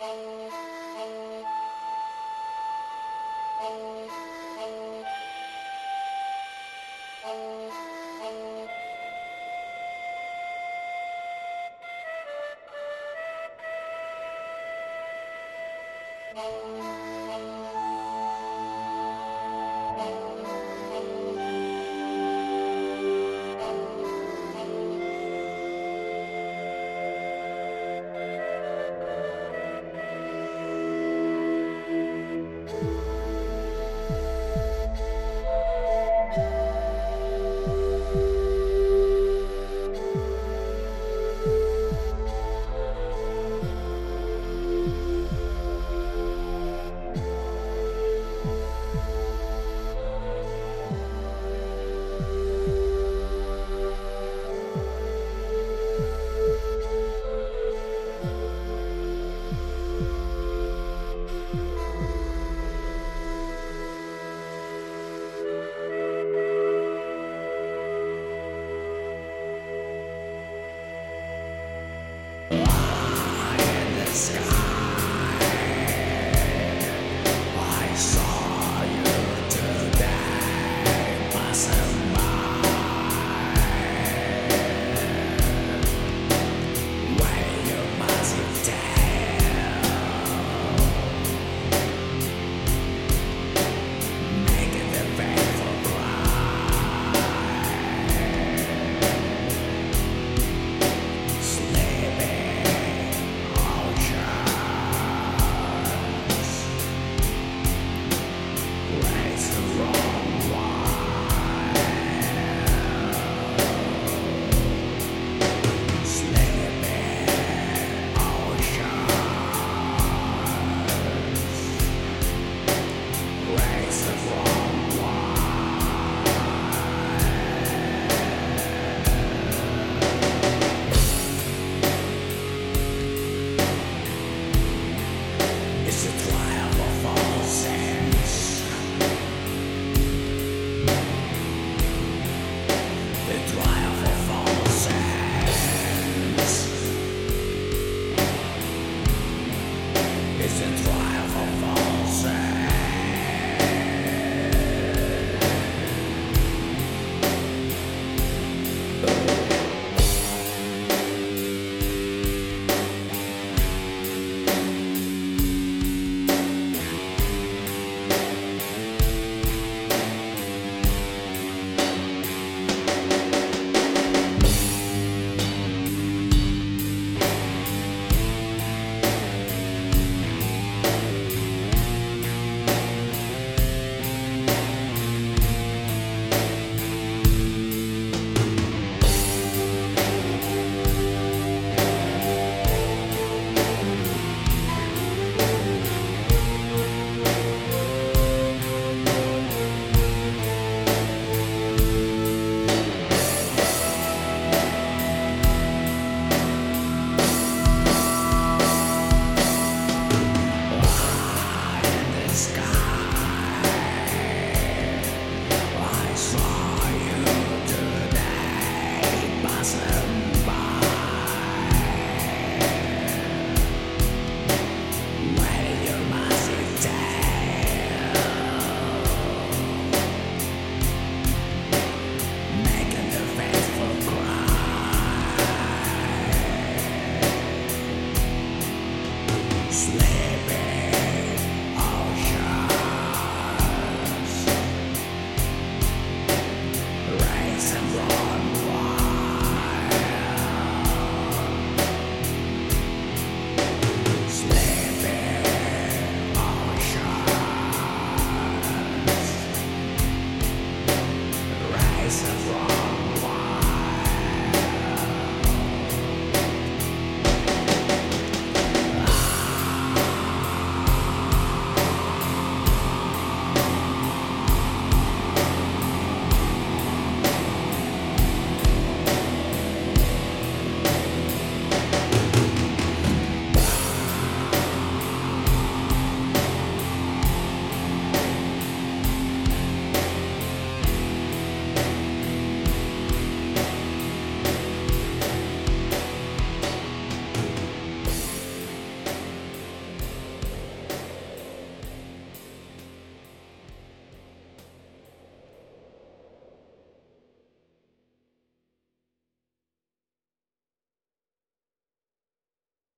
Música sky. against the wall.